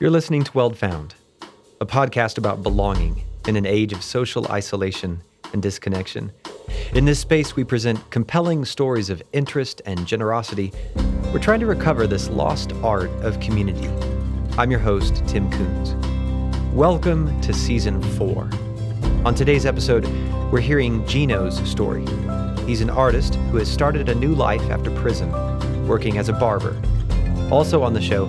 You're listening to Weld Found, a podcast about belonging in an age of social isolation and disconnection. In this space, we present compelling stories of interest and generosity. We're trying to recover this lost art of community. I'm your host, Tim Coons. Welcome to season four. On today's episode, we're hearing Gino's story. He's an artist who has started a new life after prison, working as a barber. Also on the show,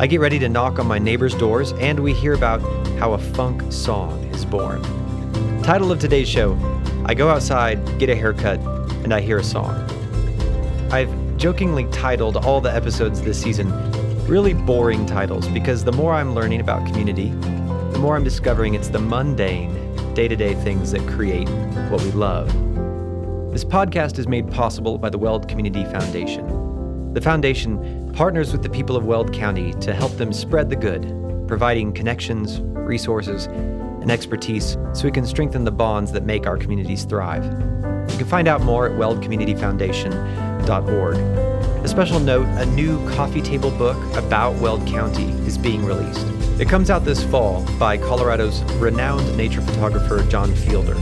I get ready to knock on my neighbor's doors, and we hear about how a funk song is born. Title of today's show I go outside, get a haircut, and I hear a song. I've jokingly titled all the episodes this season really boring titles because the more I'm learning about community, the more I'm discovering it's the mundane, day to day things that create what we love. This podcast is made possible by the Weld Community Foundation. The foundation partners with the people of Weld County to help them spread the good, providing connections, resources, and expertise so we can strengthen the bonds that make our communities thrive. You can find out more at weldcommunityfoundation.org. A special note a new coffee table book about Weld County is being released. It comes out this fall by Colorado's renowned nature photographer John Fielder.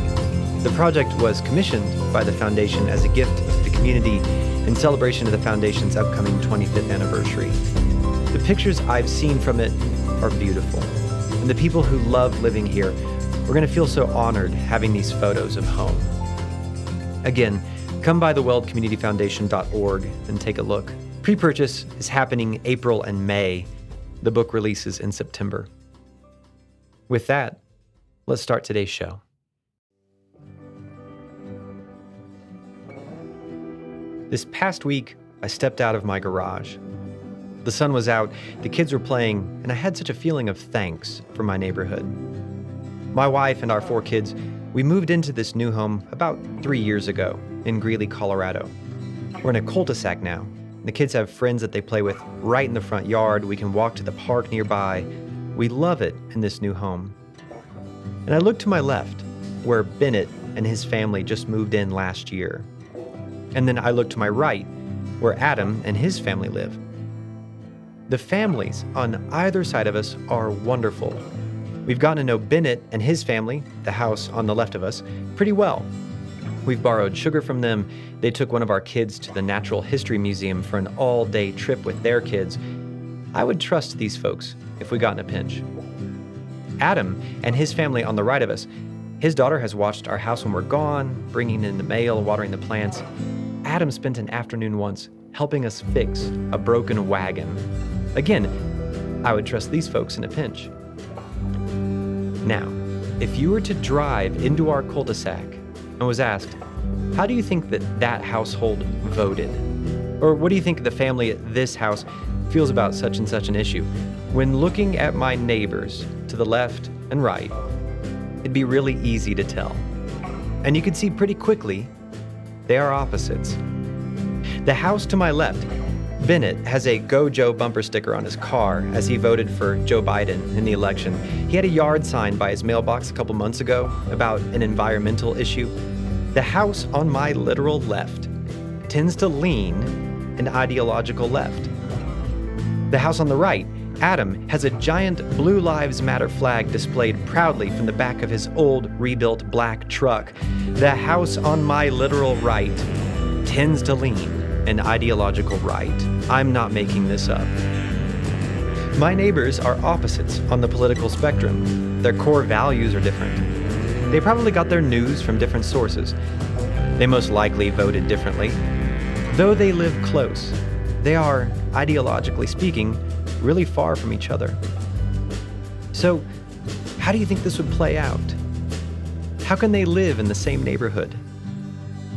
The project was commissioned by the foundation as a gift to the community in celebration of the Foundation's upcoming 25th anniversary. The pictures I've seen from it are beautiful, and the people who love living here are going to feel so honored having these photos of home. Again, come by the weldcommunityfoundation.org and take a look. Pre purchase is happening April and May. The book releases in September. With that, let's start today's show. This past week, I stepped out of my garage. The sun was out, the kids were playing, and I had such a feeling of thanks for my neighborhood. My wife and our four kids, we moved into this new home about three years ago in Greeley, Colorado. We're in a cul de sac now. The kids have friends that they play with right in the front yard. We can walk to the park nearby. We love it in this new home. And I look to my left, where Bennett and his family just moved in last year. And then I look to my right, where Adam and his family live. The families on either side of us are wonderful. We've gotten to know Bennett and his family, the house on the left of us, pretty well. We've borrowed sugar from them. They took one of our kids to the Natural History Museum for an all day trip with their kids. I would trust these folks if we got in a pinch. Adam and his family on the right of us, his daughter has watched our house when we're gone, bringing in the mail, watering the plants. Adam spent an afternoon once helping us fix a broken wagon. Again, I would trust these folks in a pinch. Now, if you were to drive into our cul de sac and was asked, how do you think that that household voted? Or what do you think the family at this house feels about such and such an issue? When looking at my neighbors to the left and right, it'd be really easy to tell. And you could see pretty quickly they are opposites. The house to my left, Bennett has a Go Joe bumper sticker on his car as he voted for Joe Biden in the election. He had a yard sign by his mailbox a couple months ago about an environmental issue. The house on my literal left tends to lean an ideological left. The house on the right, Adam, has a giant Blue Lives Matter flag displayed proudly from the back of his old rebuilt black truck. The house on my literal right tends to lean an ideological right. I'm not making this up. My neighbors are opposites on the political spectrum. Their core values are different. They probably got their news from different sources. They most likely voted differently. Though they live close, they are, ideologically speaking, really far from each other. So, how do you think this would play out? How can they live in the same neighborhood?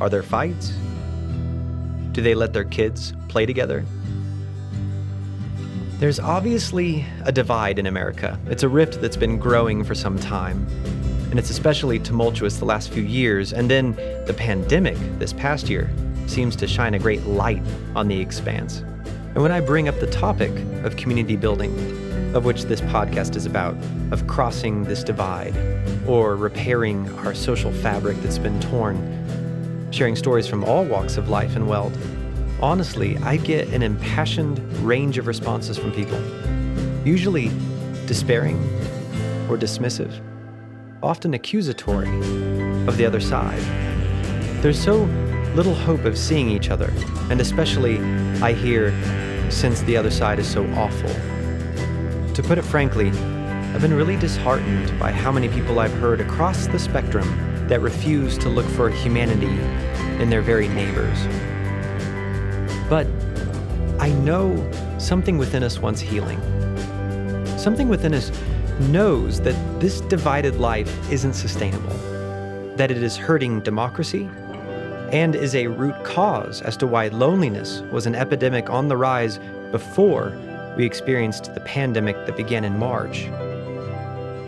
Are there fights? Do they let their kids play together? There's obviously a divide in America. It's a rift that's been growing for some time. And it's especially tumultuous the last few years. And then the pandemic this past year seems to shine a great light on the expanse. And when I bring up the topic of community building, of which this podcast is about, of crossing this divide or repairing our social fabric that's been torn, sharing stories from all walks of life in Weld. Honestly, I get an impassioned range of responses from people. Usually, despairing or dismissive, often accusatory of the other side. There's so little hope of seeing each other, and especially, I hear, since the other side is so awful. To put it frankly, I've been really disheartened by how many people I've heard across the spectrum that refuse to look for humanity in their very neighbors. But I know something within us wants healing. Something within us knows that this divided life isn't sustainable, that it is hurting democracy, and is a root cause as to why loneliness was an epidemic on the rise before we experienced the pandemic that began in March.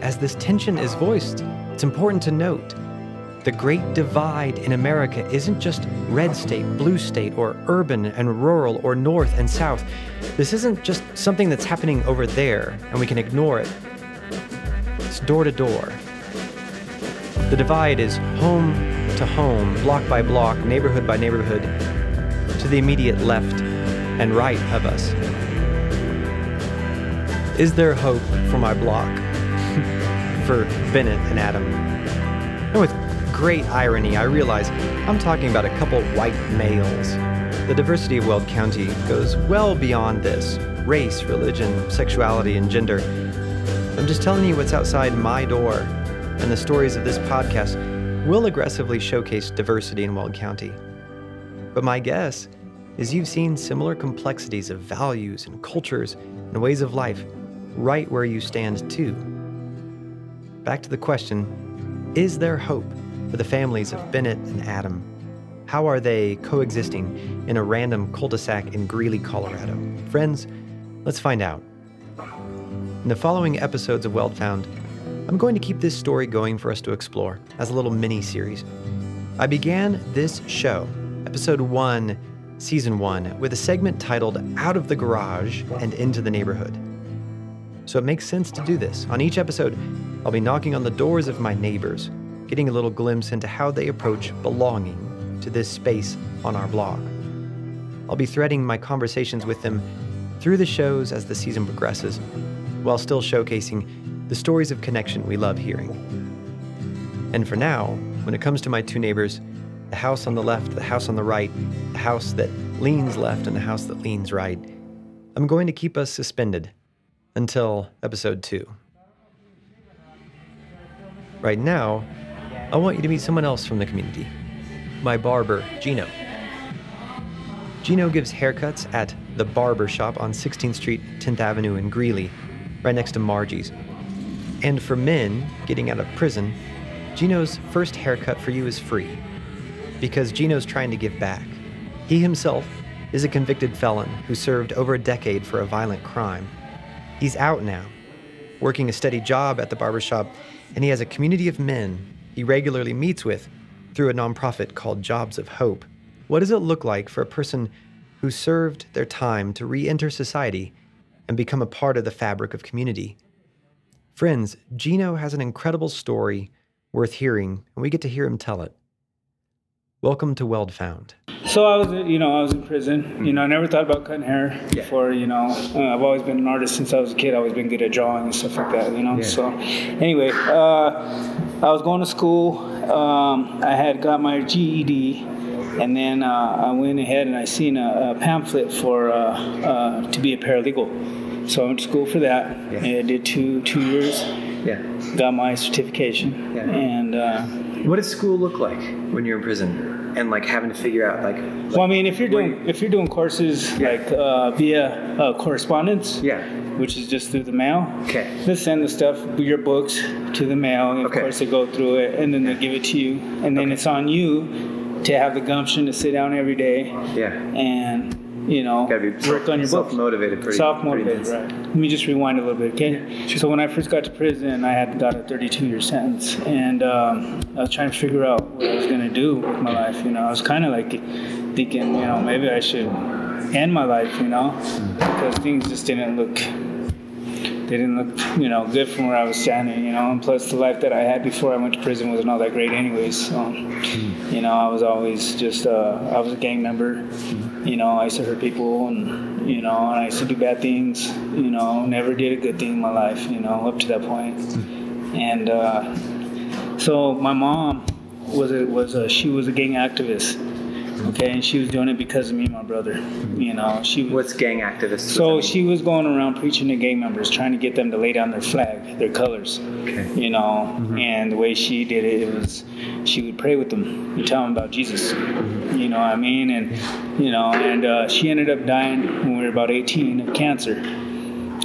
As this tension is voiced, it's important to note the great divide in America isn't just red state, blue state, or urban and rural, or north and south. This isn't just something that's happening over there and we can ignore it. It's door to door. The divide is home to home, block by block, neighborhood by neighborhood, to the immediate left and right of us. Is there hope for my block? for Bennett and Adam? And with great irony, I realize I'm talking about a couple white males. The diversity of Weld County goes well beyond this race, religion, sexuality, and gender. I'm just telling you what's outside my door, and the stories of this podcast will aggressively showcase diversity in Weld County. But my guess is you've seen similar complexities of values and cultures and ways of life right where you stand too. Back to the question Is there hope for the families of Bennett and Adam? How are they coexisting in a random cul de sac in Greeley, Colorado? Friends, let's find out. In the following episodes of Weld Found, I'm going to keep this story going for us to explore as a little mini series. I began this show, episode 1, season 1, with a segment titled Out of the Garage and Into the Neighborhood. So it makes sense to do this. On each episode, I'll be knocking on the doors of my neighbors, getting a little glimpse into how they approach belonging to this space on our blog. I'll be threading my conversations with them through the shows as the season progresses, while still showcasing the stories of connection we love hearing. And for now, when it comes to my two neighbors, the house on the left, the house on the right, the house that leans left, and the house that leans right, I'm going to keep us suspended until episode two. Right now, I want you to meet someone else from the community my barber, Gino. Gino gives haircuts at the Barber Shop on 16th Street, 10th Avenue in Greeley, right next to Margie's. And for men getting out of prison, Gino's first haircut for you is free because Gino's trying to give back. He himself is a convicted felon who served over a decade for a violent crime. He's out now, working a steady job at the barbershop, and he has a community of men he regularly meets with through a nonprofit called Jobs of Hope. What does it look like for a person who served their time to re enter society and become a part of the fabric of community? Friends, Gino has an incredible story worth hearing, and we get to hear him tell it. Welcome to Weld Found. So I was, you know, I was in prison. You know, I never thought about cutting hair yeah. before. You know, uh, I've always been an artist since I was a kid. I've always been good at drawing and stuff like that. You know, yeah. so anyway, uh, I was going to school. Um, I had got my GED, and then uh, I went ahead and I seen a, a pamphlet for uh, uh, to be a paralegal. So I went to school for that. Yeah. I did two two years. Yeah. Got my certification. Yeah. And uh, what does school look like when you're in prison? And like having to figure out like. Well, I mean, if you're doing you, if you're doing courses yeah. like uh, via uh, correspondence. Yeah. Which is just through the mail. Okay. They send the stuff, your books, to the mail. And of okay. course, they go through it, and then they give it to you, and then okay. it's on you to have the gumption to sit down every day. Yeah. And you know, Gotta be work on your book. self motivated, pretty self motivated. Right. Let me just rewind a little bit, okay? So when I first got to prison, I had got a 32 year sentence, and um, I was trying to figure out what I was going to do with my life. You know, I was kind of like thinking, you know, maybe I should end my life. You know, because things just didn't look they didn't look, you know, good from where I was standing, you know. And plus, the life that I had before I went to prison wasn't all that great, anyways. So, you know, I was always just, uh, I was a gang member. You know, I used to hurt people, and you know, and I used to do bad things. You know, never did a good thing in my life. You know, up to that point. And uh, so my mom was a was a she was a gang activist Okay, and she was doing it because of me and my brother. You know, she was. What's gang activist? So she was going around preaching to gang members, trying to get them to lay down their flag, their colors. Okay. You know, mm-hmm. and the way she did it, it was she would pray with them and tell them about Jesus. You know what I mean? And you know, and uh, she ended up dying when we were about 18 of cancer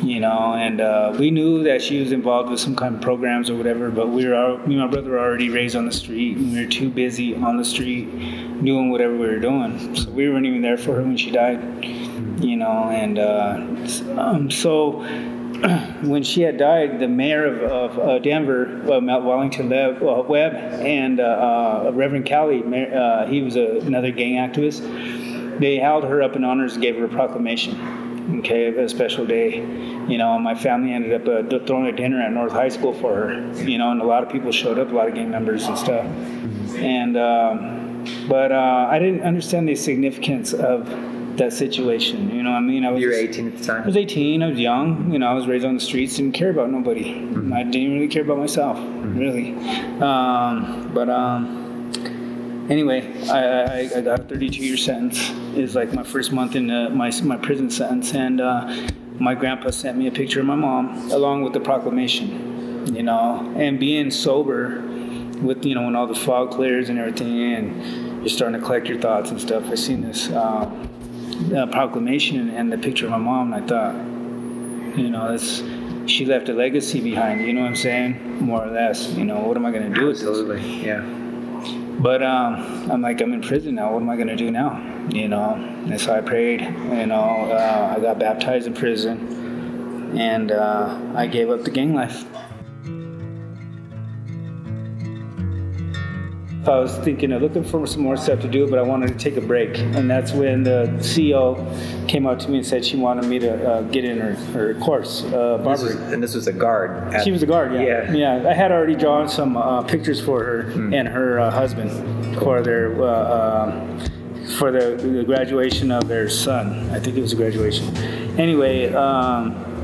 you know, and uh, we knew that she was involved with some kind of programs or whatever, but we were, me and my brother were already raised on the street, and we were too busy on the street doing whatever we were doing. So we weren't even there for her when she died, you know, and uh, um, so when she had died, the mayor of, of uh, Denver, uh, Mount Wellington Webb, uh, Webb and uh, uh, Reverend Callie, uh, he was a, another gang activist, they held her up in honors and gave her a proclamation okay, a special day. You know, my family ended up uh, throwing a dinner at North High School for her. You know, and a lot of people showed up, a lot of gang members and stuff. And um, but uh, I didn't understand the significance of that situation. You know, what I mean, I was. You were 18 at the time. I was 18. I was young. You know, I was raised on the streets. Didn't care about nobody. Mm-hmm. I didn't really care about myself, mm-hmm. really. Um, but. Um, anyway, I, I, I, got a 32 year sentence. Is like my first month in uh, my my prison sentence, and uh, my grandpa sent me a picture of my mom along with the proclamation. You know, and being sober, with you know when all the fog clears and everything, and you're starting to collect your thoughts and stuff. I seen this uh, uh, proclamation and the picture of my mom, and I thought, you know, this she left a legacy behind. You know what I'm saying? More or less. You know, what am I going to do with this? Absolutely. Yeah. But um, I'm like, I'm in prison now. What am I going to do now? You know, and so I prayed. You know, uh, I got baptized in prison, and uh, I gave up the gang life. I was thinking of looking for some more stuff to do, but I wanted to take a break. And that's when the CEO came up to me and said she wanted me to uh, get in her, her course, uh, and this was a guard. At, she was a guard, yeah. yeah. Yeah, I had already drawn some uh, pictures for her mm. and her uh, husband for their. Uh, um, for the, the, graduation of their son. I think it was a graduation. Anyway, um,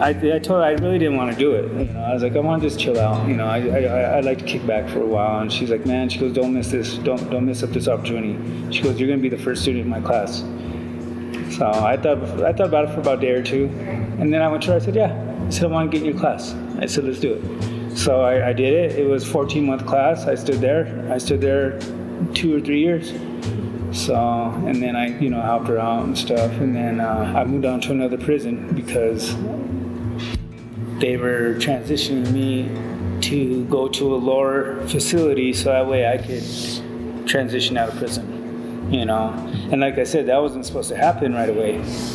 I, I told her I really didn't want to do it. You know, I was like, I want to just chill out. You know, I, I I'd like to kick back for a while. And she's like, man, she goes, don't miss this. Don't don't miss up this opportunity. She goes, you're gonna be the first student in my class. So I thought I thought about it for about a day or two, and then I went to her. I said, yeah. I said, I want to get in your class. I said, let's do it. So I, I did it. It was 14 month class. I stood there. I stood there two or three years. So, and then I, you know, helped her out and stuff. And then uh, I moved on to another prison because they were transitioning me to go to a lower facility so that way I could transition out of prison, you know. And like I said, that wasn't supposed to happen right away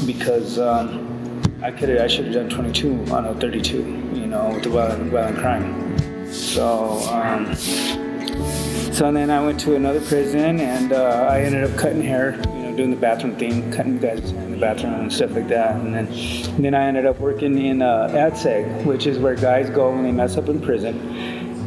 because um, I could I should have done 22 on a 32, you know, with the violent, violent crime. So. Um, so then I went to another prison and uh, I ended up cutting hair, doing the bathroom thing, cutting guys in the bathroom and stuff like that. And then, and then I ended up working in uh, ADSEG, which is where guys go when they mess up in prison,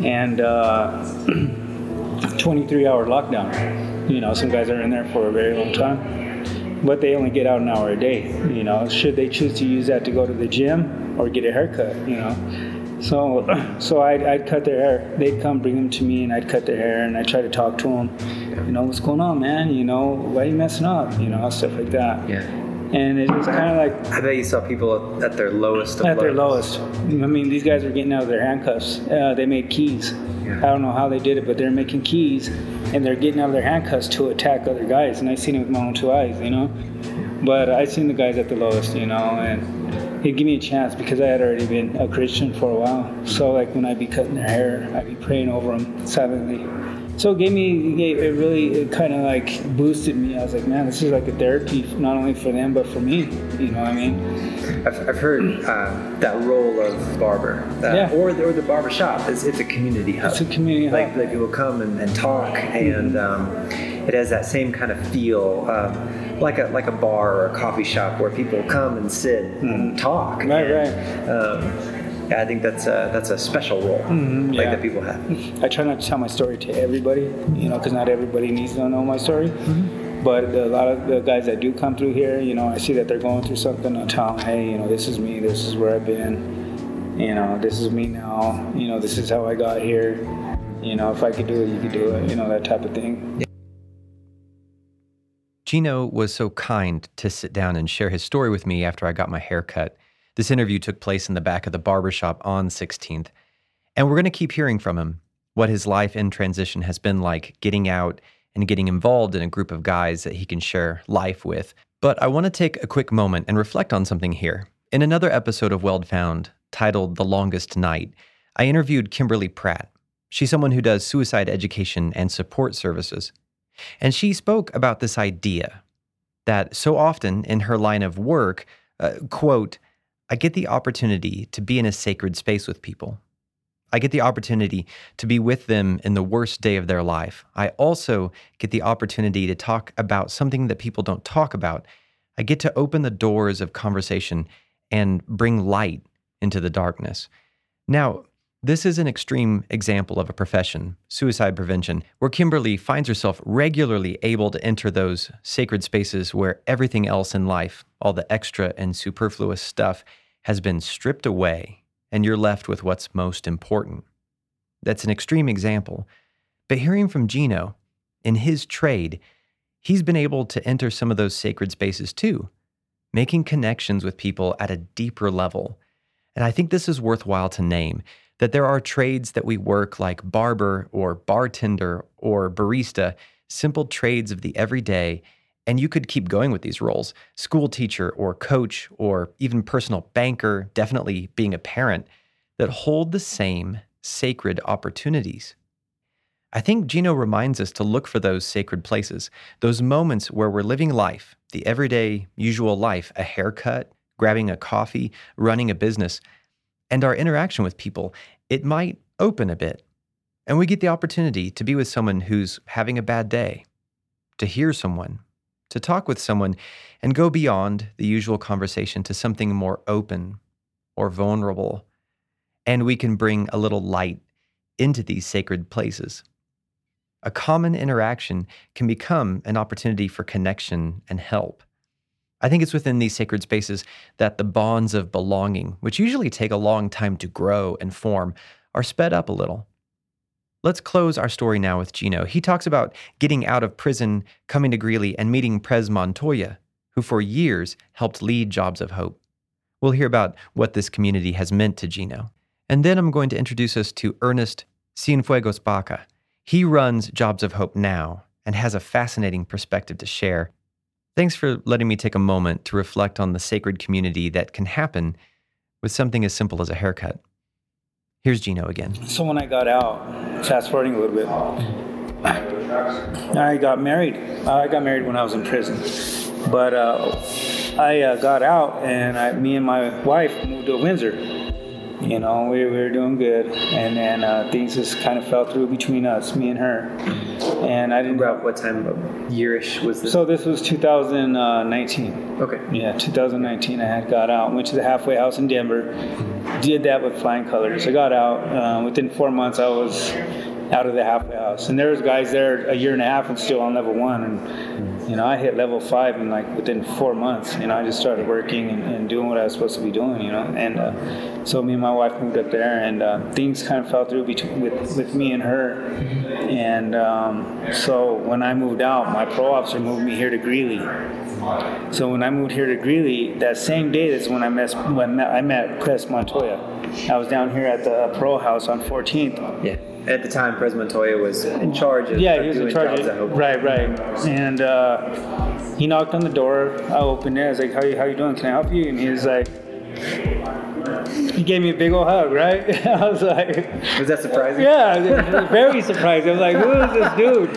and uh, 23 hour lockdown. You know, some guys are in there for a very long time, but they only get out an hour a day. You know, should they choose to use that to go to the gym or get a haircut, you know. So, so I'd, I'd cut their hair. They'd come bring them to me, and I'd cut their hair, and I'd try to talk to them. You know, what's going on, man? You know, why are you messing up? You know, stuff like that. Yeah. And it was kind of like I bet you saw people at their lowest. at their lowest. I mean, these guys were getting out of their handcuffs. Uh, they made keys. Yeah. I don't know how they did it, but they're making keys, and they're getting out of their handcuffs to attack other guys. And I seen it with my own two eyes, you know. But I seen the guys at the lowest, you know, and it gave me a chance because I had already been a Christian for a while. So like when I'd be cutting their hair, I'd be praying over them silently. So it gave me, it, really, it kind of like boosted me. I was like, man, this is like a therapy, not only for them but for me. You know what I mean? I've, I've heard uh, that role of barber, that, yeah. or the, or the barber shop. It's, it's a community hub. It's a community like, hub. Like people come and, and talk, and um, it has that same kind of feel. Um, like a like a bar or a coffee shop where people come and sit mm. and mm-hmm. talk. Right, and, right. Um, yeah, I think that's a, that's a special role mm-hmm, like yeah. that people have. I try not to tell my story to everybody, you know, because not everybody needs to know my story. Mm-hmm. But a lot of the guys that do come through here, you know, I see that they're going through something. I tell them, hey, you know, this is me. This is where I've been. You know, this is me now. You know, this is how I got here. You know, if I could do it, you could do it. You know, that type of thing. Gino was so kind to sit down and share his story with me after I got my hair cut. This interview took place in the back of the barbershop on 16th. And we're going to keep hearing from him what his life in transition has been like getting out and getting involved in a group of guys that he can share life with. But I want to take a quick moment and reflect on something here. In another episode of Weld Found, titled The Longest Night, I interviewed Kimberly Pratt. She's someone who does suicide education and support services. And she spoke about this idea that so often in her line of work, uh, quote, I get the opportunity to be in a sacred space with people. I get the opportunity to be with them in the worst day of their life. I also get the opportunity to talk about something that people don't talk about. I get to open the doors of conversation and bring light into the darkness. Now, this is an extreme example of a profession, suicide prevention, where Kimberly finds herself regularly able to enter those sacred spaces where everything else in life, all the extra and superfluous stuff, has been stripped away and you're left with what's most important. That's an extreme example, but hearing from Gino, in his trade, he's been able to enter some of those sacred spaces too, making connections with people at a deeper level. And I think this is worthwhile to name that there are trades that we work like barber or bartender or barista, simple trades of the everyday and you could keep going with these roles school teacher or coach or even personal banker, definitely being a parent that hold the same sacred opportunities. I think Gino reminds us to look for those sacred places, those moments where we're living life, the everyday, usual life, a haircut, grabbing a coffee, running a business, and our interaction with people. It might open a bit, and we get the opportunity to be with someone who's having a bad day, to hear someone to talk with someone and go beyond the usual conversation to something more open or vulnerable. And we can bring a little light into these sacred places. A common interaction can become an opportunity for connection and help. I think it's within these sacred spaces that the bonds of belonging, which usually take a long time to grow and form, are sped up a little. Let's close our story now with Gino. He talks about getting out of prison, coming to Greeley, and meeting Pres Montoya, who for years helped lead Jobs of Hope. We'll hear about what this community has meant to Gino. And then I'm going to introduce us to Ernest Cienfuegos Baca. He runs Jobs of Hope now and has a fascinating perspective to share. Thanks for letting me take a moment to reflect on the sacred community that can happen with something as simple as a haircut. Here's Gino again. So when I got out, fast forwarding a little bit, I got married. I got married when I was in prison, but uh, I uh, got out and I, me and my wife moved to Windsor. You know, we, we were doing good, and then uh, things just kind of fell through between us, me and her. And I didn't. About what time of yearish was this? So this was 2019. Okay. Yeah, 2019. I had got out, went to the halfway house in Denver did that with flying colors. I got out uh, within four months. I was out of the halfway house, and there was guys there a year and a half and still on level one, and you know I hit level five in like within four months. You know I just started working and, and doing what I was supposed to be doing. You know, and uh, so me and my wife moved up there, and uh, things kind of fell through between with with me and her, and um, so when I moved out, my pro officer moved me here to Greeley. So when I moved here to Greeley, that same day that's when I met when I met Pres Montoya. I was down here at the Pro House on 14th. Yeah. At the time, Pres Montoya was in charge of yeah, he was in charge of right, right. And uh, he knocked on the door. I opened it. I was like, "How you how you doing? Can I help you?" And he was like he gave me a big old hug, right? I was like, was that surprising? Yeah, very surprising. I was like, who is this dude?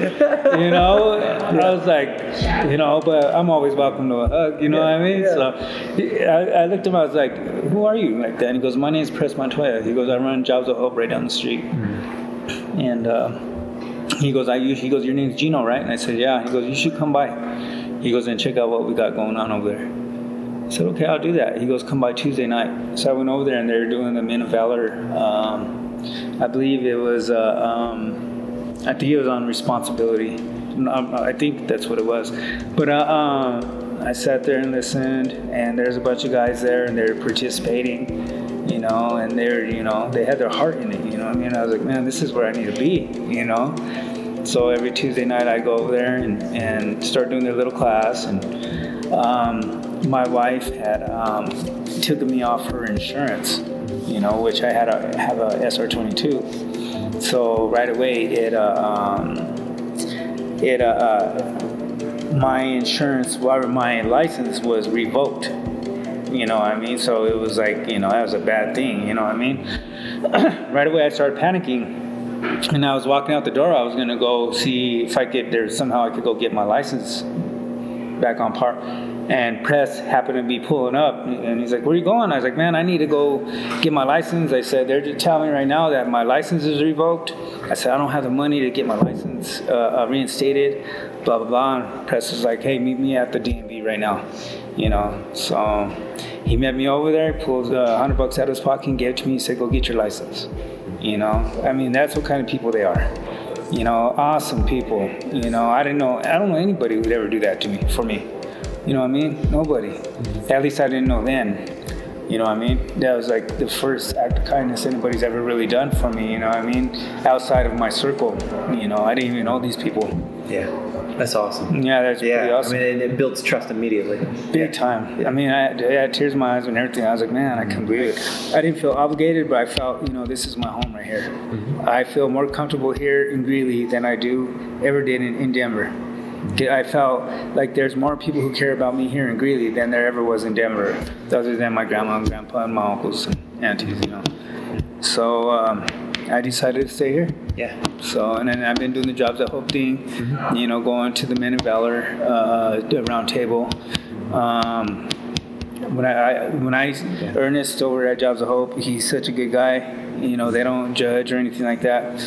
You know, I was like, you know, but I'm always welcome to a hug. You know yeah, what I mean? Yeah. So I, I, looked at him. I was like, who are you? Like that. And he goes, my name is Pres Montoya. He goes, I run Jobs of Hope right down the street. Mm-hmm. And uh, he goes, I. He goes, your name's Gino, right? And I said, yeah. He goes, you should come by. He goes and check out what we got going on over there. Said, okay, I'll do that. He goes, come by Tuesday night. So I went over there and they were doing the Men of Valor. Um, I believe it was, uh, um, I think it was on responsibility. Um, I think that's what it was. But uh, uh, I sat there and listened, and there's a bunch of guys there, and they're participating, you know, and they're, you know, they had their heart in it, you know. I mean, I was like, man, this is where I need to be, you know. So every Tuesday night, I go over there and, and start doing their little class, and um, my wife had um, taken me off her insurance, you know, which I had a have a SR22 so right away, it uh, um, it uh, uh, my insurance, or my license was revoked. You know what I mean? So it was like you know that was a bad thing. You know what I mean? right away, I started panicking. And I was walking out the door. I was gonna go see if I could. There somehow I could go get my license back on par and Pres happened to be pulling up and he's like where are you going? I was like man i need to go get my license. I said they're just telling me right now that my license is revoked. I said i don't have the money to get my license uh, uh, reinstated blah blah blah. And Pres was like hey meet me at the dmv right now you know? So he met me over there pulled a uh, hundred bucks out of his pocket and gave it to me he said go get your license you know? I mean that's what kind of people they are you know? Awesome people you know? I didn't know i don't know anybody who would ever do that to me for me you know what I mean? Nobody. At least I didn't know then. You know what I mean? That was like the first act of kindness anybody's ever really done for me. You know what I mean? Outside of my circle, you know, I didn't even know these people. Yeah, that's awesome. Yeah, that's yeah. pretty awesome. I mean, it, builds trust immediately. Big time. Yeah. I mean, I, I, had tears in my eyes and everything. I was like, man, I can't believe it. I didn't feel obligated, but I felt, you know, this is my home right here. Mm-hmm. I feel more comfortable here in Greeley than I do ever did in, in Denver. I felt like there's more people who care about me here in Greeley than there ever was in Denver, other than my grandma and grandpa and my uncles and aunties, you know. So um, I decided to stay here. Yeah. So and then I've been doing the Jobs of Hope Thing, mm-hmm. you know, going to the Men of Valor uh, round table. Um, when I, I when I yeah. Ernest over at Jobs of Hope, he's such a good guy. You know, they don't judge or anything like that.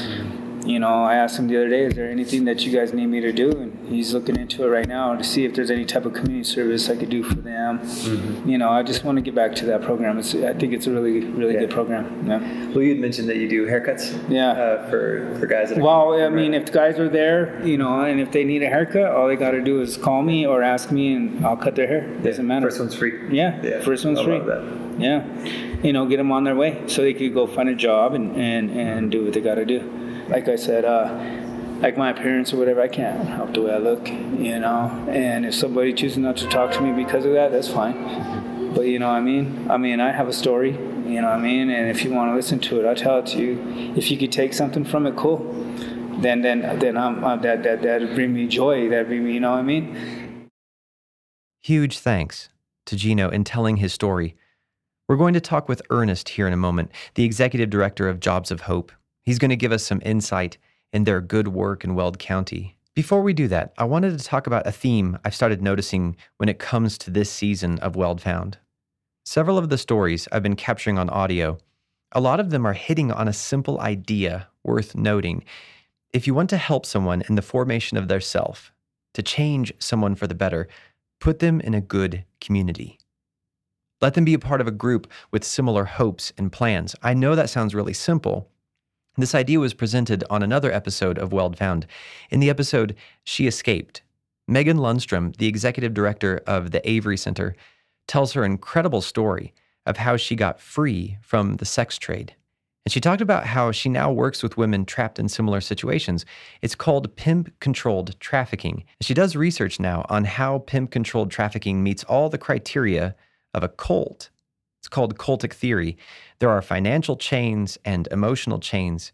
Mm-hmm you know, I asked him the other day, is there anything that you guys need me to do? And he's looking into it right now to see if there's any type of community service I could do for them. Mm-hmm. You know, I just want to get back to that program. It's, I think it's a really, really yeah. good program. Yeah. Well, you mentioned that you do haircuts. Yeah. Uh, for for guys that. well, I mean, if guys are there, you know, and if they need a haircut, all they got to do is call me or ask me, and I'll cut their hair. Doesn't matter. First one's free. Yeah. yeah. First one's I free. Yeah. You know, get them on their way so they could go find a job and and and do what they got to do like I said, uh, like my appearance or whatever, I can't help the way I look, you know. And if somebody chooses not to talk to me because of that, that's fine. But you know what I mean? I mean, I have a story, you know what I mean? And if you want to listen to it, I'll tell it to you. If you could take something from it, cool. Then, then, then I'm, uh, that that that bring me joy. That bring me, you know what I mean? Huge thanks to Gino in telling his story. We're going to talk with Ernest here in a moment, the executive director of Jobs of Hope. He's going to give us some insight in their good work in Weld County. Before we do that, I wanted to talk about a theme I've started noticing when it comes to this season of Weld Found. Several of the stories I've been capturing on audio, a lot of them are hitting on a simple idea worth noting. If you want to help someone in the formation of their self, to change someone for the better, put them in a good community. Let them be a part of a group with similar hopes and plans. I know that sounds really simple, this idea was presented on another episode of Weld Found. In the episode, She Escaped, Megan Lundstrom, the executive director of the Avery Center, tells her incredible story of how she got free from the sex trade. And she talked about how she now works with women trapped in similar situations. It's called pimp controlled trafficking. She does research now on how pimp controlled trafficking meets all the criteria of a cult. It's called cultic theory. There are financial chains and emotional chains,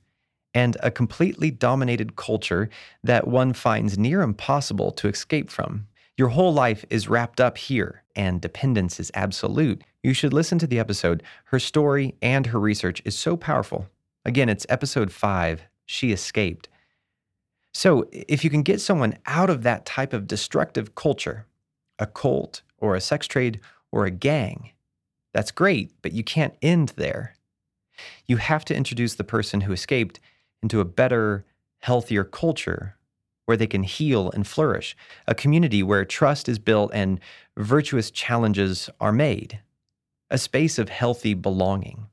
and a completely dominated culture that one finds near impossible to escape from. Your whole life is wrapped up here, and dependence is absolute. You should listen to the episode. Her story and her research is so powerful. Again, it's episode five She Escaped. So, if you can get someone out of that type of destructive culture, a cult or a sex trade or a gang, that's great, but you can't end there. You have to introduce the person who escaped into a better, healthier culture where they can heal and flourish, a community where trust is built and virtuous challenges are made, a space of healthy belonging.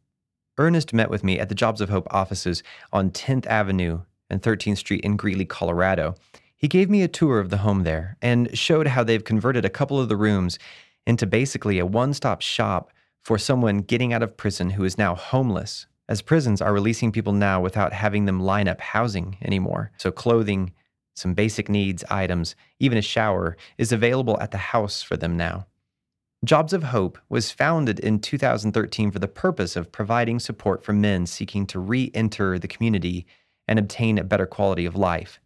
Ernest met with me at the Jobs of Hope offices on 10th Avenue and 13th Street in Greeley, Colorado. He gave me a tour of the home there and showed how they've converted a couple of the rooms into basically a one stop shop for someone getting out of prison who is now homeless, as prisons are releasing people now without having them line up housing anymore. So, clothing, some basic needs items, even a shower is available at the house for them now. Jobs of Hope was founded in 2013 for the purpose of providing support for men seeking to re enter the community and obtain a better quality of life.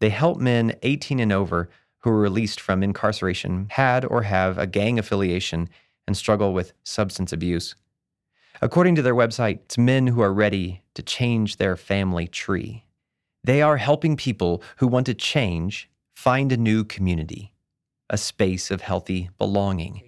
They help men 18 and over who were released from incarceration, had or have a gang affiliation, and struggle with substance abuse. According to their website, it's men who are ready to change their family tree. They are helping people who want to change find a new community, a space of healthy belonging.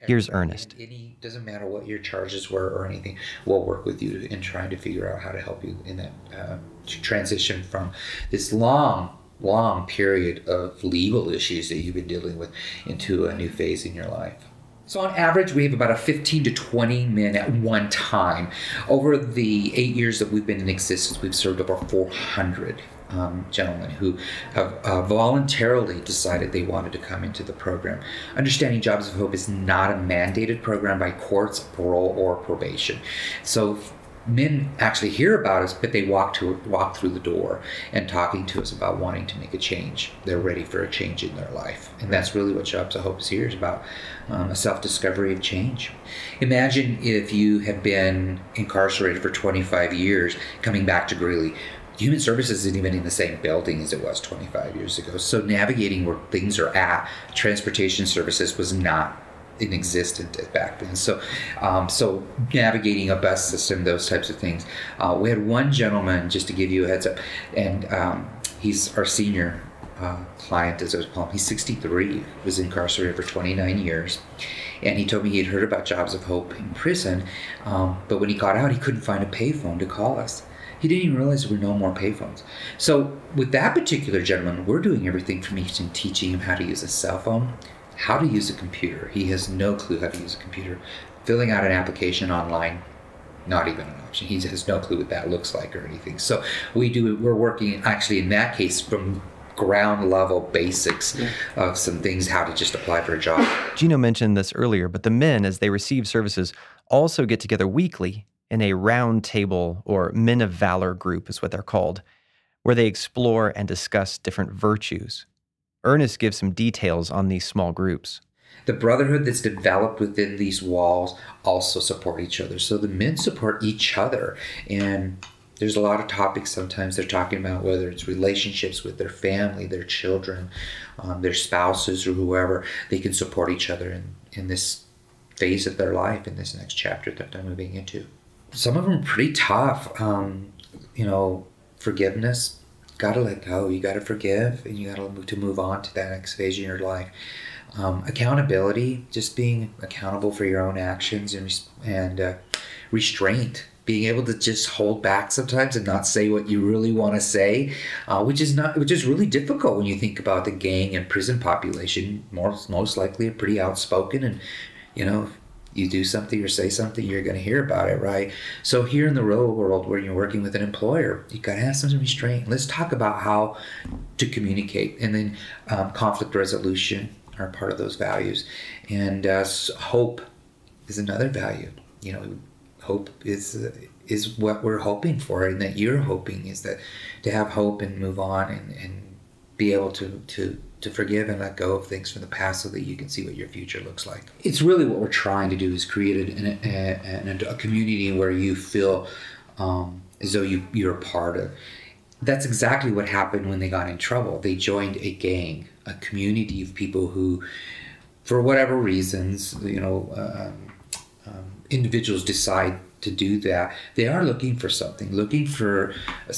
Here's Ernest. Any doesn't matter what your charges were or anything. We'll work with you in trying to figure out how to help you in that uh, transition from this long, long period of legal issues that you've been dealing with into a new phase in your life. So on average, we have about a 15 to 20 men at one time. Over the eight years that we've been in existence, we've served over 400 um, gentlemen who have uh, voluntarily decided they wanted to come into the program. Understanding Jobs of Hope is not a mandated program by courts, parole, or probation. So men actually hear about us, but they walk to walk through the door and talking to us about wanting to make a change. They're ready for a change in their life, and that's really what Jobs of Hope is here is about um, a self discovery of change. Imagine if you have been incarcerated for 25 years, coming back to Greeley. Human Services isn't even in the same building as it was 25 years ago. So navigating where things are at, transportation services was not inexistent back then. So, um, so navigating a bus system, those types of things. Uh, we had one gentleman, just to give you a heads up, and um, he's our senior uh, client, as I was calling. He's 63, was incarcerated for 29 years, and he told me he had heard about Jobs of Hope in prison, um, but when he got out, he couldn't find a payphone to call us. He didn't even realize there were no more payphones. So, with that particular gentleman, we're doing everything from teaching him how to use a cell phone, how to use a computer. He has no clue how to use a computer. Filling out an application online, not even an option. He has no clue what that looks like or anything. So we do. We're working actually in that case from ground level basics yeah. of some things how to just apply for a job. Gino mentioned this earlier, but the men, as they receive services, also get together weekly in a round table or men of valor group is what they're called, where they explore and discuss different virtues. Ernest gives some details on these small groups. The brotherhood that's developed within these walls also support each other. So the men support each other. And there's a lot of topics sometimes they're talking about, whether it's relationships with their family, their children, um, their spouses, or whoever. They can support each other in, in this phase of their life, in this next chapter that they're moving into. Some of them are pretty tough. Um, you know, forgiveness got to let go. You got to forgive, and you got to move to move on to that next phase in your life. Um, accountability, just being accountable for your own actions, and and uh, restraint, being able to just hold back sometimes and not say what you really want to say, uh, which is not which is really difficult when you think about the gang and prison population. Most most likely, pretty outspoken and you know you do something or say something, you're going to hear about it, right? So here in the real world, where you're working with an employer, you got to have some restraint. Let's talk about how to communicate, and then um, conflict resolution are part of those values, and uh, hope is another value. You know, hope is is what we're hoping for, and that you're hoping is that to have hope and move on and, and be able to to to forgive and let go of things from the past so that you can see what your future looks like. It's really what we're trying to do is create an, a, a, a community where you feel um, as though you, you're a part of. That's exactly what happened when they got in trouble. They joined a gang, a community of people who, for whatever reasons, you know, um, um, individuals decide to do that, they are looking for something, looking for.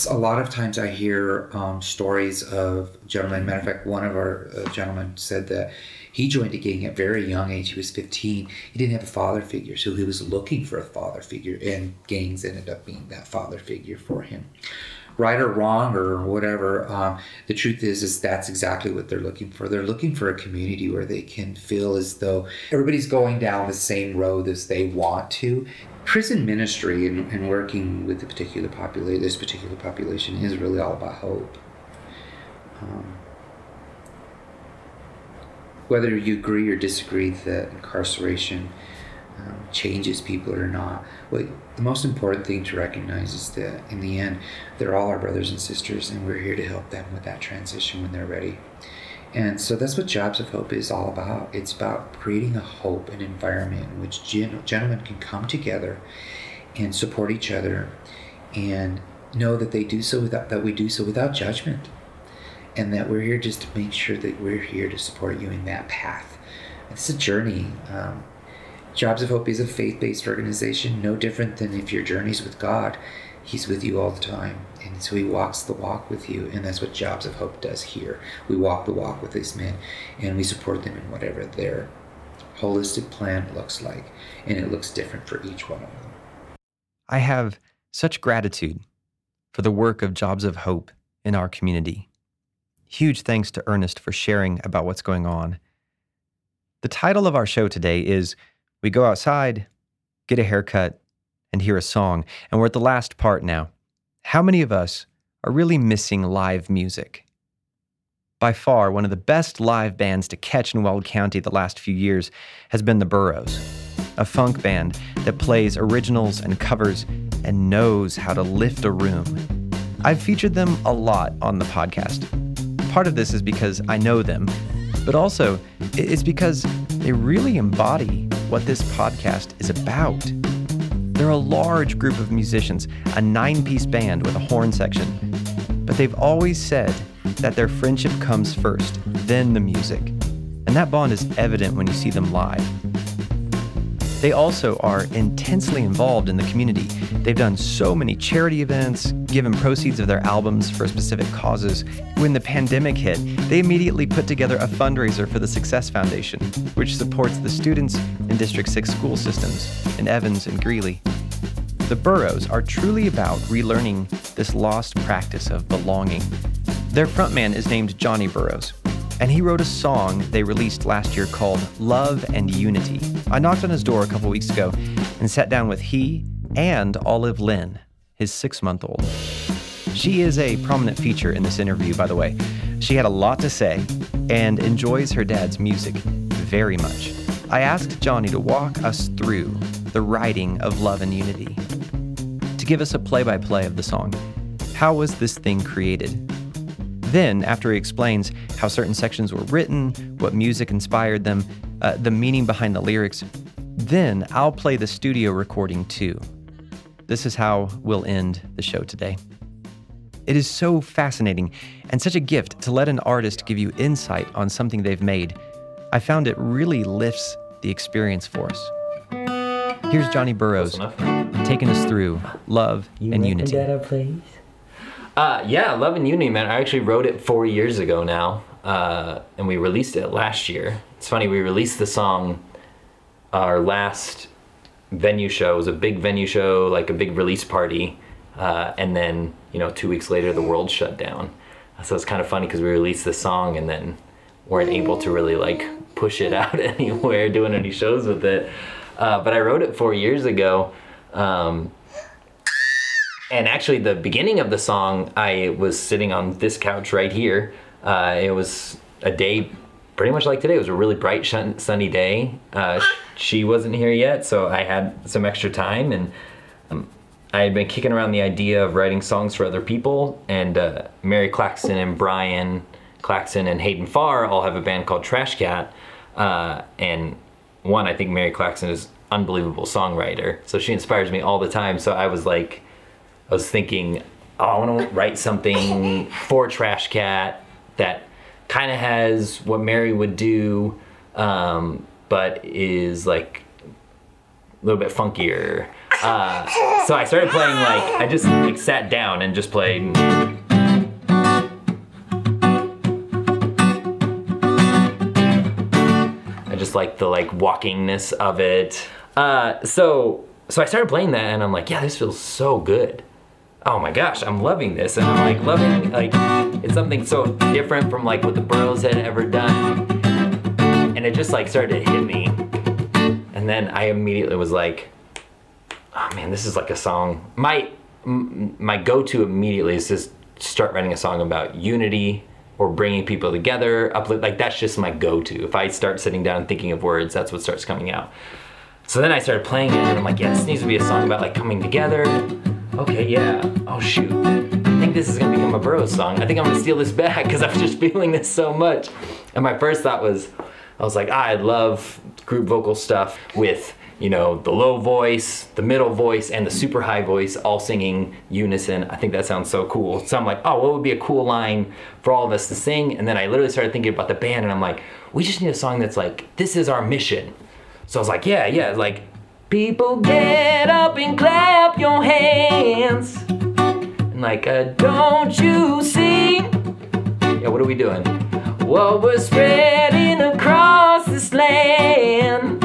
A lot of times I hear um, stories of gentlemen. Matter of fact, one of our uh, gentlemen said that he joined a gang at very young age. He was 15. He didn't have a father figure, so he was looking for a father figure, and gangs ended up being that father figure for him right or wrong or whatever um, the truth is is that's exactly what they're looking for they're looking for a community where they can feel as though everybody's going down the same road as they want to prison ministry and, and working with the particular population, this particular population, is really all about hope. Um, whether you agree or disagree that incarceration um, changes people or not, what the most important thing to recognize is that in the end, they're all our brothers and sisters, and we're here to help them with that transition when they're ready. And so that's what Jobs of Hope is all about. It's about creating a hope, an environment in which gen- gentlemen can come together and support each other and know that they do so without that we do so without judgment and that we're here just to make sure that we're here to support you in that path it's a journey um, jobs of hope is a faith-based organization no different than if your journey's with god. He's with you all the time. And so he walks the walk with you and that's what jobs of hope does here. We walk the walk with these men and we support them in whatever their holistic plan looks like. And it looks different for each one of them. I have such gratitude for the work of Jobs of Hope in our community. Huge thanks to Ernest for sharing about what's going on. The title of our show today is We Go Outside, Get a Haircut, and Hear a Song. And we're at the last part now. How many of us are really missing live music? By far, one of the best live bands to catch in Weld County the last few years has been the Burroughs, a funk band that plays originals and covers and knows how to lift a room. I've featured them a lot on the podcast. Part of this is because I know them, but also it's because they really embody what this podcast is about. They're a large group of musicians, a nine piece band with a horn section, but they've always said that their friendship comes first, then the music. And that bond is evident when you see them live. They also are intensely involved in the community. They've done so many charity events, given proceeds of their albums for specific causes. When the pandemic hit, they immediately put together a fundraiser for the Success Foundation, which supports the students in District 6 school systems in Evans and Greeley. The Burroughs are truly about relearning this lost practice of belonging. Their frontman is named Johnny Burroughs, and he wrote a song they released last year called Love and Unity. I knocked on his door a couple weeks ago and sat down with he and Olive Lynn, his six month old. She is a prominent feature in this interview, by the way. She had a lot to say and enjoys her dad's music very much. I asked Johnny to walk us through the writing of Love and Unity, to give us a play by play of the song. How was this thing created? Then, after he explains how certain sections were written, what music inspired them, uh, the meaning behind the lyrics, then I'll play the studio recording too. This is how we'll end the show today. It is so fascinating and such a gift to let an artist give you insight on something they've made. I found it really lifts the experience for us. Here's Johnny Burroughs taking us through love you and unity. Uh, yeah, Love and Unity, man. I actually wrote it four years ago now, uh, and we released it last year. It's funny, we released the song our last venue show. It was a big venue show, like a big release party, uh, and then, you know, two weeks later, the world shut down. So it's kind of funny because we released the song and then weren't able to really, like, push it out anywhere, doing any shows with it. Uh, but I wrote it four years ago. Um, and actually the beginning of the song i was sitting on this couch right here. Uh, it was a day pretty much like today. It was a really bright sunny day. Uh, she wasn't here yet so i had some extra time. And um, i had been kicking around the idea of writing songs for other people. And uh, mary claxton and brian claxton and hayden farr all have a band called trash cat. Uh, and one i think mary claxton is unbelievable songwriter. So she inspires me all the time. So i was like I was thinking, oh, I want to write something for Trash Cat that kind of has what Mary would do, um, but is like a little bit funkier. Uh, so I started playing like I just like sat down and just played. I just like the like walkingness of it. Uh, so so I started playing that and I'm like, yeah, this feels so good oh my gosh, I'm loving this. And I'm like loving, like, it's something so different from like what the Burroughs had ever done. And it just like started to hit me. And then I immediately was like, oh man, this is like a song. My, my go-to immediately is just start writing a song about unity or bringing people together, uplift. Like that's just my go-to. If I start sitting down and thinking of words, that's what starts coming out. So then I started playing it, and I'm like, yeah, this needs to be a song about like coming together. Okay, yeah. Oh shoot, I think this is gonna become a Burroughs song. I think I'm gonna steal this back because I'm just feeling this so much. And my first thought was, I was like, I love group vocal stuff with you know, the low voice, the middle voice, and the super high voice all singing unison. I think that sounds so cool. So I'm like, oh, what would be a cool line for all of us to sing? And then I literally started thinking about the band, and I'm like, we just need a song that's like, this is our mission. So I was like, yeah, yeah, like, people get up and clap your hands. And like, uh, don't you see? Yeah, what are we doing? What we're spreading across this land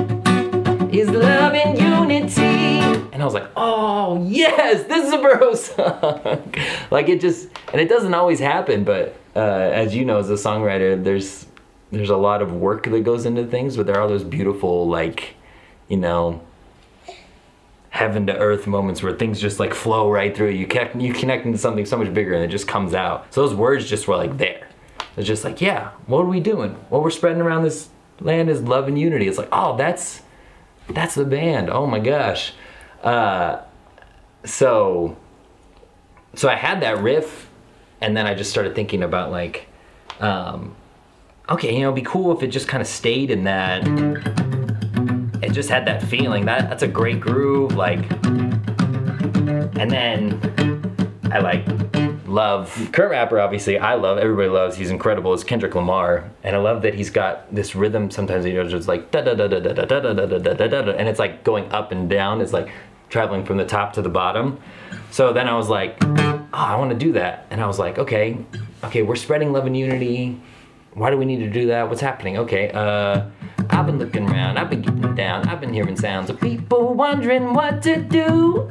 is love and unity. And I was like, oh yes, this is a Burroughs song. like it just, and it doesn't always happen, but uh, as you know, as a songwriter, there's there's a lot of work that goes into things, but there are those beautiful like, you know, heaven to earth moments where things just like flow right through you. Connect, you connect into something so much bigger, and it just comes out. So those words just were like there. It's just like, yeah, what are we doing? What we're spreading around this land is love and unity. It's like, oh, that's that's the band. Oh my gosh. Uh, so, so I had that riff, and then I just started thinking about like, um, okay, you know, it'd be cool if it just kind of stayed in that. Just had that feeling. That that's a great groove. Like, and then I like love current rapper obviously I love everybody loves he's incredible is Kendrick Lamar and I love that he's got this rhythm sometimes you know just like da da da da da da da da da da da da and it's like going up and down it's like traveling from the top to the bottom so then I was like oh I want to do that and I was like okay okay we're spreading love and unity why do we need to do that what's happening okay uh I've been looking around I've been getting down I've been hearing sounds of people wondering what to do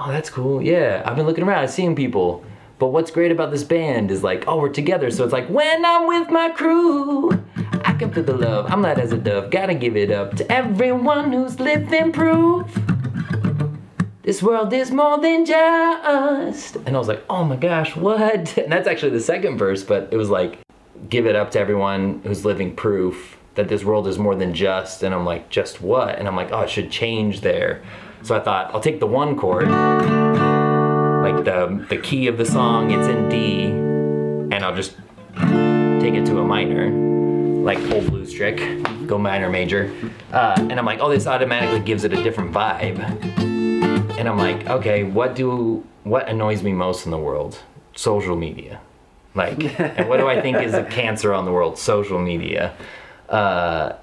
oh, that's cool. Yeah, I've been looking around, I'm seeing people. But what's great about this band is like, oh, we're together. So it's like, when I'm with my crew, I can feel the love. I'm light as a dove. Gotta give it up to everyone who's living proof. This world is more than just. And I was like, oh my gosh, what? And that's actually the second verse, but it was like, give it up to everyone who's living proof that this world is more than just. And I'm like, just what? And I'm like, oh, it should change there. So I thought I'll take the one chord, like the the key of the song, it's in D, and I'll just take it to a minor, like old blues trick, go minor major, uh, and I'm like, oh, this automatically gives it a different vibe, and I'm like, okay, what do what annoys me most in the world? Social media, like, and what do I think is a cancer on the world? Social media. Uh,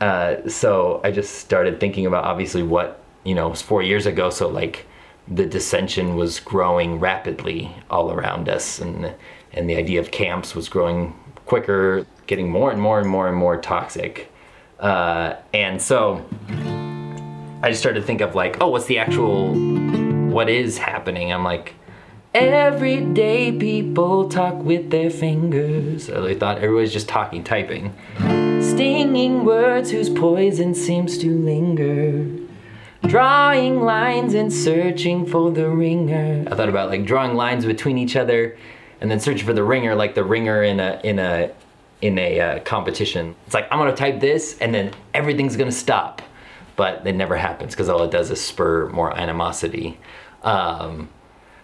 uh, so I just started thinking about obviously what you know, it was four years ago, so like the dissension was growing rapidly all around us, and and the idea of camps was growing quicker, getting more and more and more and more toxic, uh, and so I just started to think of like, oh, what's the actual, what is happening? I'm like. Everyday people talk with their fingers. I thought everybody's just talking, typing. Stinging words whose poison seems to linger drawing lines and searching for the ringer. I thought about like drawing lines between each other and then searching for the ringer, like the ringer in a in a in a uh, competition. It's like I'm gonna type this and then everything's gonna stop, but it never happens because all it does is spur more animosity. Um,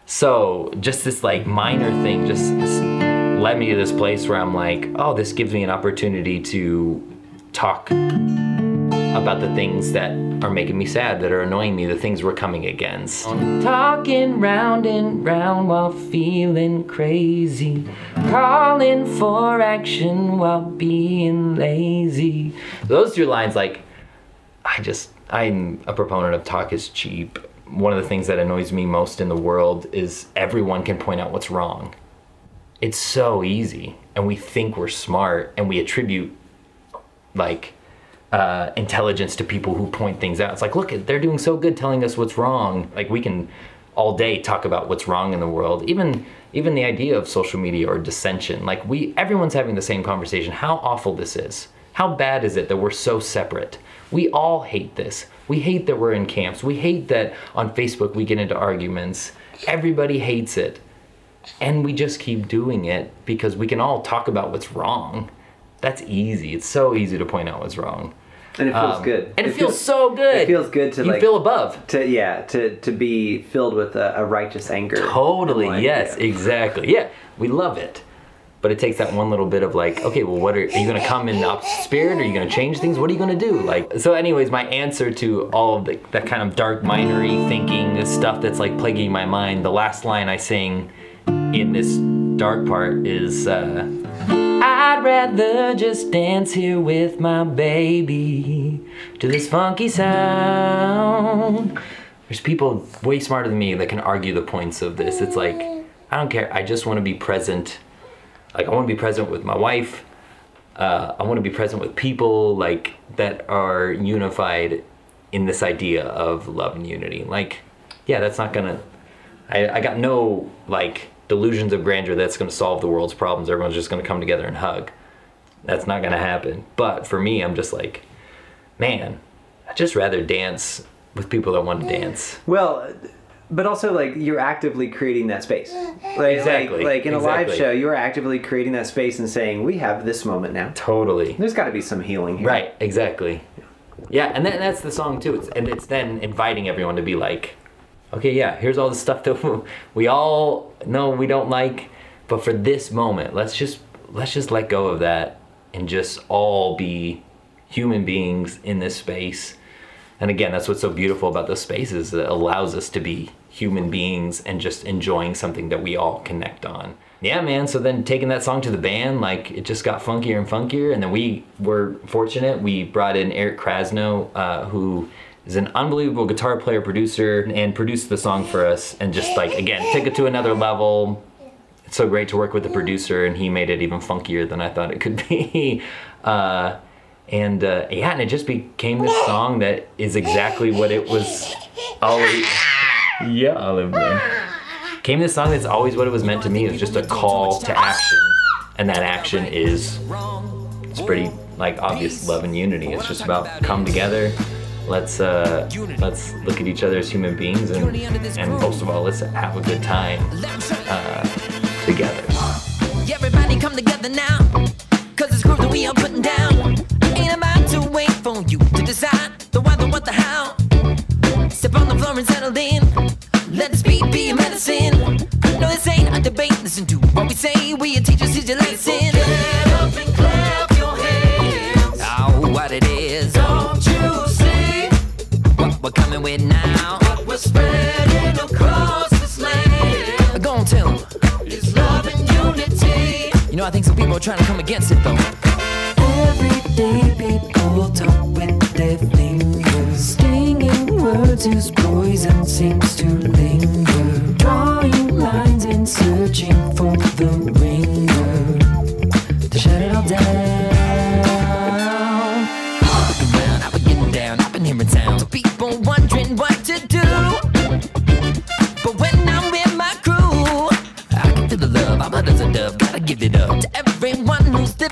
so just this like minor thing just led me to this place where I'm like, oh, this gives me an opportunity to talk about the things that are making me sad, that are annoying me, the things we're coming against. Talking round and round while feeling crazy. Calling for action while being lazy. Those two lines, like, I just, I'm a proponent of talk is cheap. One of the things that annoys me most in the world is everyone can point out what's wrong. It's so easy, and we think we're smart, and we attribute, like, uh, intelligence to people who point things out. It's like, look, they're doing so good telling us what's wrong. Like we can all day talk about what's wrong in the world. Even even the idea of social media or dissension. Like we, everyone's having the same conversation. How awful this is. How bad is it that we're so separate? We all hate this. We hate that we're in camps. We hate that on Facebook we get into arguments. Everybody hates it. and we just keep doing it because we can all talk about what's wrong. That's easy. It's so easy to point out what's wrong. And it feels Um, good. And it, feels, so good. It feels good to you like feel above. to yeah to to be filled with a, a righteous anger. Totally. Yes. Exactly. Yeah. We love it. But it takes that one little bit of like, okay, well, what are, are you going to come in the spirit? Are you going to change things? What are you going to do? Like, so, anyways, my answer to all of the, that kind of dark minery thinking, this stuff that's like plaguing my mind, the last line I sing in this dark part is, uh, I'd rather just dance here with my baby to this funky sound. There's people way smarter than me that can argue the points of this. It's like, I don't care. I just want to be present. Like, I want to be present with my wife. Uh, I want to be present with people like that are unified in this idea of love and unity. Like, yeah, that's not gonna. I, I got no like delusions of grandeur that's gonna solve the world's problems. Everyone's just gonna come together and hug. That's not gonna happen. But for me, I'm just like, man, I'd just rather dance with people that want to dance. Well, but also like you're actively creating that space. Like, Exactly, Like, like in a live show, you're actively creating that space and saying, "We have this moment now." Totally. There's got to be some healing here. Right, exactly. Yeah, and then that's the song too. It's and it's then inviting everyone to be like, okay, yeah, here's all the stuff that we all know we don't like, but for this moment, let's just let's just let go of that and just all be human beings in this space. And again, that's what's so beautiful about those spaces that allows us to be human beings and just enjoying something that we all connect on. Yeah, man. So then taking that song to the band, like it just got funkier and funkier. And then we were fortunate. We brought in Eric Krasno, uh, who is an unbelievable guitar player, producer, and produced the song for us. And just like, again, take it to another level. It's so great to work with the producer, and he made it even funkier than I thought it could be. Uh, and uh, yeah, and it just became this song that is exactly what it was always. Yeah, Olive. Came this song that's always what it was meant to me. It was just a call to action, and that action is it's pretty like obvious love and unity. It's just about come together. Let's uh, let's look at each other as human beings, and and most of all, let's have a good time uh, together. Everybody come together now. Cause this groove that we are putting down ain't about to wait for you to decide the why, the what, the how. Step on the floor and settle in. Let this beat be your medicine. No, this ain't a debate. Listen to what we say. We your teachers, teach your lesson. Get up and clap your hands. Oh, what it is. Don't you see what we're coming with now? What we're spreading across this land. Go on, tell. It's love and unity. You know, I think some people are trying to come against it though. Everyday people Whose poison seems to linger. Drawing lines and searching for the ringer. To shut it all down. I've been around, I've been getting down, I've been hearing sounds. People wondering what to do. But when I'm with my crew, I can feel the love. I'm hot as a dove. Gotta give it up to everyone who's living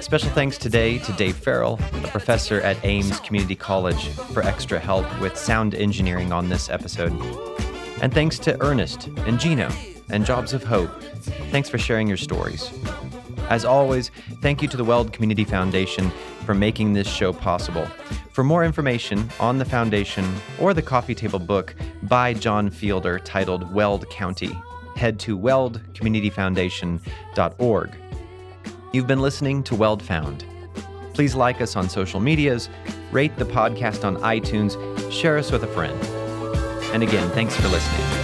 Special thanks today to Dave Farrell, a professor at Aims Community College, for extra help with sound engineering on this episode. And thanks to Ernest and Gino and Jobs of Hope. Thanks for sharing your stories. As always, thank you to the Weld Community Foundation for making this show possible. For more information on the foundation or the coffee table book by John Fielder titled Weld County, head to weldcommunityfoundation.org. You've been listening to Weld Found. Please like us on social medias, rate the podcast on iTunes, share us with a friend. And again, thanks for listening.